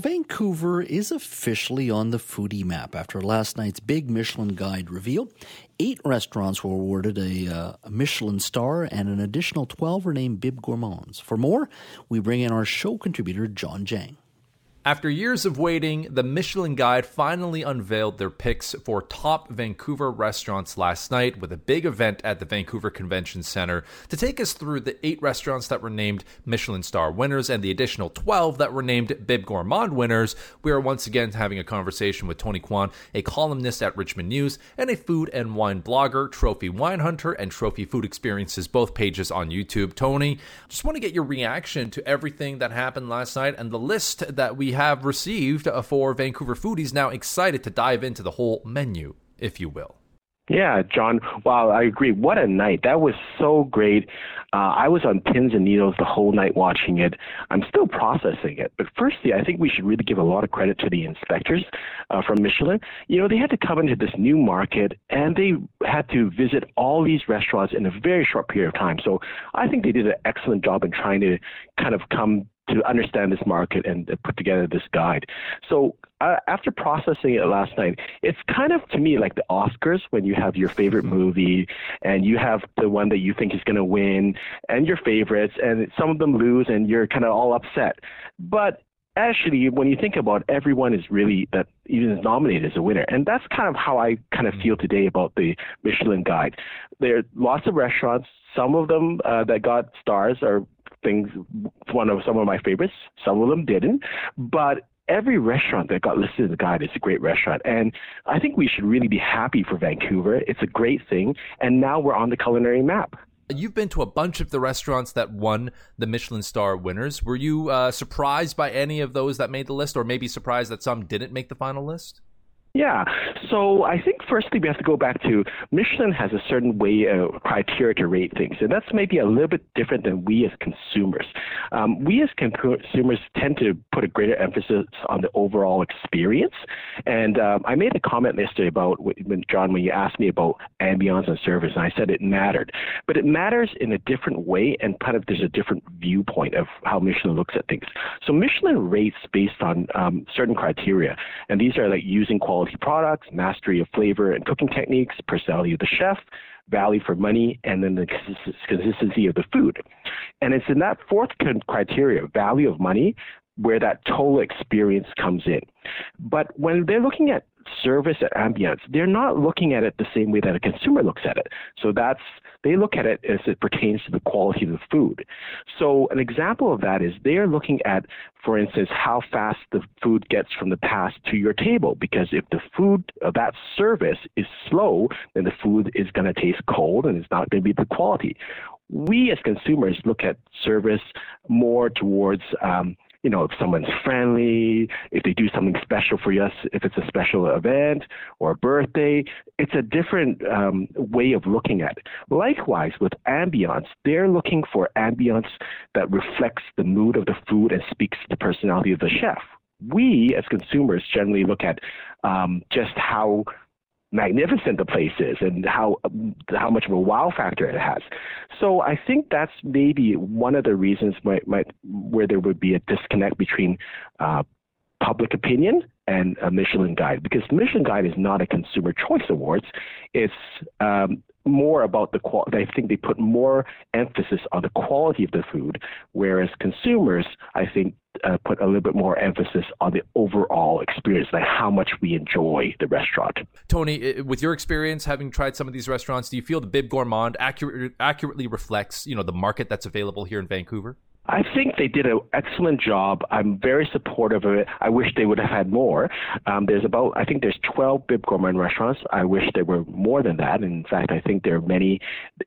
Vancouver is officially on the foodie map after last night's big Michelin guide reveal. Eight restaurants were awarded a, uh, a, Michelin star, and an additional 12 were named Bib Gourmands. For more, we bring in our show contributor, Jawn Jang. After years of waiting, the Michelin Guide finally unveiled their picks for top Vancouver restaurants last night with a big event at the Vancouver Convention Center to take us through the eight restaurants that were named Michelin star winners and the additional 12 that were named Bib Gourmand winners. We are once again having a conversation with Tony Kwan, a columnist at Richmond News and a food and wine blogger, Trophy Wine Hunter, and Trophy Food Experiences, both pages on YouTube. Tony, just want to get your reaction to everything that happened last night and the list that we have received for Vancouver foodies now excited to dive into the whole menu, if you will. Yeah, Jawn. Wow, I agree. What a night! That was so great. Uh, I was on pins and needles the whole night watching it. I'm still processing it. But firstly, I think we should really give a lot of credit to the inspectors uh, from Michelin. You know, they had to come into this new market and they had to visit all these restaurants in a very short period of time. So I think they did an excellent job in trying to kind of come to understand this market and put together this guide. So uh, after processing it last night, it's kind of to me like the Oscars when you have your favorite mm-hmm. movie and you have the one that you think is going to win and your favorites, and some of them lose and you're kind of all upset. But actually, when you think about it, everyone is really that even is nominated as a winner, and that's kind of how I kind of feel today about the Michelin Guide. There are lots of restaurants. Some of them uh, that got stars are things, one of some of my favorites. Some of them didn't, but every restaurant that got listed in the guide is a great restaurant. And I think we should really be happy for Vancouver. It's a great thing. And now we're on the culinary map. You've been to a bunch of the restaurants that won the Michelin star winners. Were you uh, surprised by any of those that made the list, or maybe surprised that some didn't make the final list? Yeah. So I think firstly we have to go back to Michelin has a certain way of uh, criteria to rate things, and that's maybe a little bit different than we as consumers. Um, we as consumers tend to put a greater emphasis on the overall experience. And um, I made a comment yesterday about when Jawn when you asked me about ambiance and service, and I said it mattered, but it matters in a different way, and kind of there's a different viewpoint of how Michelin looks at things. So Michelin rates based on um, certain criteria, and these are like using quality quality products, mastery of flavor and cooking techniques, personality of the chef, value for money, and then the consistency of the food. And it's in that fourth criteria, value of money, where that total experience comes in. But when they're looking at service and ambience, they're not looking at it the same way that a consumer looks at it. So that's they look at it as it pertains to the quality of the food. So an example of that is they're looking at, for instance, how fast the food gets from the past to your table. Because if the food of that service is slow, then the food is going to taste cold and it's not going to be the quality. We as consumers look at service more towards um, you know, if someone's friendly, if they do something special for us, if it's a special event or a birthday, it's a different um, way of looking at it. Likewise, with ambiance, they're looking for ambiance that reflects the mood of the food and speaks to the personality of the chef. We, as consumers, generally look at um, just how magnificent the place is and how how much of a wow factor it has. So I think that's maybe one of the reasons might, might where there would be a disconnect between uh, public opinion and a Michelin Guide because Michelin Guide is not a consumer choice awards. It's um, more about the quality. I think they put more emphasis on the quality of the food, whereas consumers, I think, uh, put a little bit more emphasis on the overall experience, like how much we enjoy the restaurant. Tony, with your experience having tried some of these restaurants, do you feel the Bib Gourmand accurate, accurately reflects, you know, the market that's available here in Vancouver? I think they did an excellent job. I'm very supportive of it. I wish they would have had more. Um, there's about, I think there's 12 Bib Gourmand restaurants. I wish there were more than that. In fact, I think there are many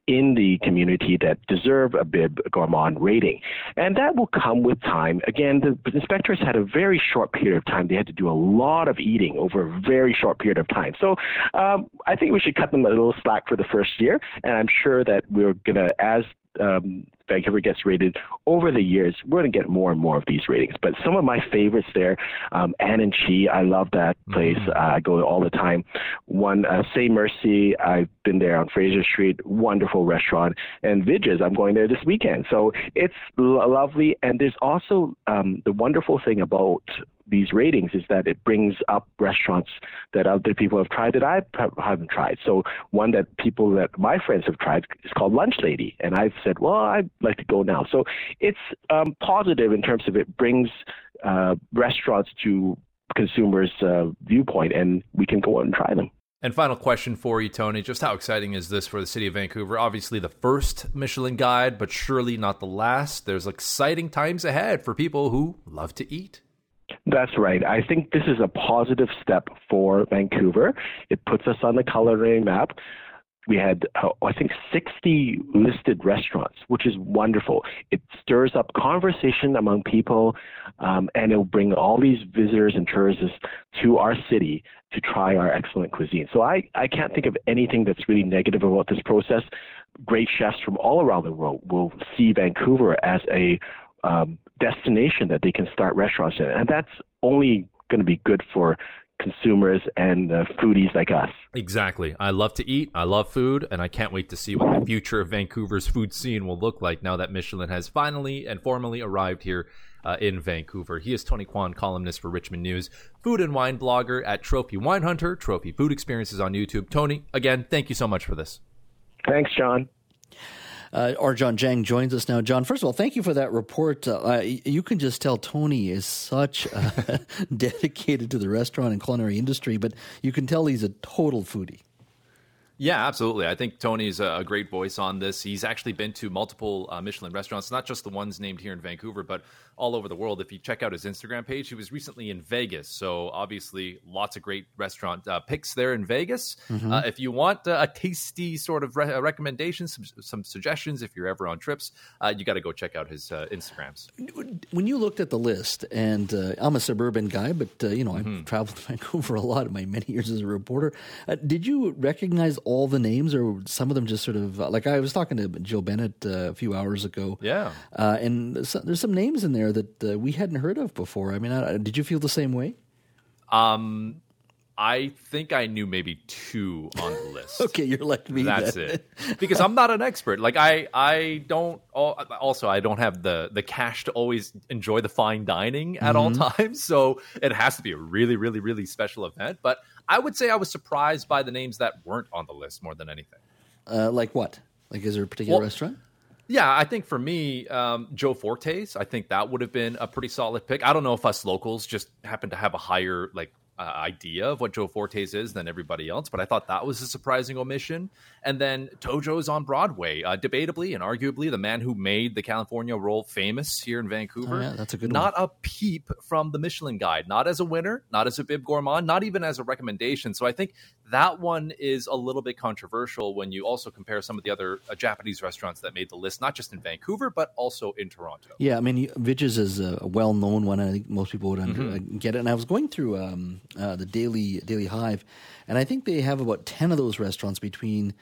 in the community that deserve a Bib Gourmand rating. And that will come with time. Again, the inspectors had a very short period of time. They had to do a lot of eating over a very short period of time. So um, I think we should cut them a little slack for the first year. And I'm sure that we're going to, as um, Vancouver gets rated over the years, we're going to get more and more of these ratings. But some of my favorites there, um, Anh and Chi, I love that place. Mm-hmm. Uh, I go there all the time. One, uh, Say Mercy, I've been there on Fraser Street, wonderful restaurant. And Vij's, I'm going there this weekend. So it's l- lovely. And there's also um, the wonderful thing about these ratings is that it brings up restaurants that other people have tried that I haven't tried. So one that people that my friends have tried is called Lunch Lady, and I've said, well, I'd like to go now. So it's um, positive in terms of it brings uh, restaurants to consumers' uh, viewpoint, and we can go out and try them. And final question for you, Tony. Just how exciting is this for the city of Vancouver? Obviously, the first Michelin guide, but surely not the last. There's exciting times ahead for people who love to eat. That's right. I think this is a positive step for Vancouver. It puts us on the culinary map we had, uh, I think, 60 listed restaurants, which is wonderful. It stirs up conversation among people, um, and it'll bring all these visitors and tourists to our city to try our excellent cuisine. So I, I can't think of anything that's really negative about this process. Great chefs from all around the world will see Vancouver as a um, destination that they can start restaurants in, and that's only going to be good for consumers and uh, foodies like us. Exactly. I love to eat. I love food, and I can't wait to see what the future of Vancouver's food scene will look like now that Michelin has finally and formally arrived here. Uh, in Vancouver. He is Tony Kwan, columnist for Richmond News, food and wine blogger at Trophy Wine Hunter, Trophy Food Experiences on YouTube. Tony, again, thank you so much for this. Thanks, Jawn. Uh, Jawn Jang joins us now. Jawn, first of all, thank you for that report. Uh, you can just tell Tony is such dedicated to the restaurant and culinary industry, but you can tell he's a total foodie. Yeah, absolutely. I think Tony's a, great voice on this. He's actually been to multiple uh, Michelin restaurants, not just the ones named here in Vancouver, but all over the world. If you check out his Instagram page, he was recently in Vegas. So obviously, lots of great restaurant uh, picks there in Vegas. Mm-hmm. Uh, if you want uh, a tasty sort of re- recommendation, some, some, suggestions, if you're ever on trips, uh, you got to go check out his uh, Instagrams. When you looked at the list, and I'm a suburban guy, but you know mm-hmm. I've traveled to Vancouver a lot in my many years as a reporter. did you recognize all the names, or some of them just sort of like I was talking to Joe Bennett uh, a few hours ago. Yeah, uh, and so, there's some names in there that uh, we hadn't heard of before. I mean, I, did you feel the same way? Um, I think I knew maybe two on the list. okay, you're like me. That's then. it. Because I'm not an expert. Like I, I don't. Also, I don't have the the cash to always enjoy the fine dining at mm-hmm. all times. So it has to be a really, really, really special event. But I would say I was surprised by the names that weren't on the list more than anything. Uh, like what? Like, is there a particular well, restaurant? Yeah, I think for me, um, Joe Forte's, I think that would have been a pretty solid pick. I don't know if us locals just happen to have a higher like uh, idea of what Joe Forte's is than everybody else, but I thought that was a surprising omission. And then Tojo's on Broadway, uh, debatably and arguably the man who made the California roll famous here in Vancouver. Oh, yeah, that's a good Not one. a peep from the Michelin Guide, not as a winner, not as a bib gourmand, not even as a recommendation. So I think that one is a little bit controversial when you also compare some of the other uh, Japanese restaurants that made the list, not just in Vancouver but also in Toronto. Yeah, I mean, Vij's is a well-known one. I think most people would under, mm-hmm. get it. And I was going through um, uh, the Daily Daily Hive, and I think they have about ten of those restaurants between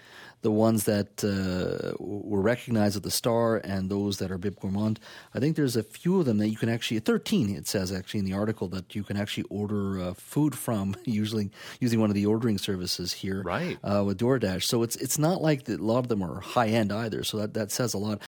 the ones that uh, were recognized at the Star and those that are Bib Gourmand. I think there's a few of them that you can actually, 13 it says actually in the article, that you can actually order uh, food from usually using one of the ordering services here right. Uh, with DoorDash. So it's it's not like the, a lot of them are high end either. So that, that says a lot.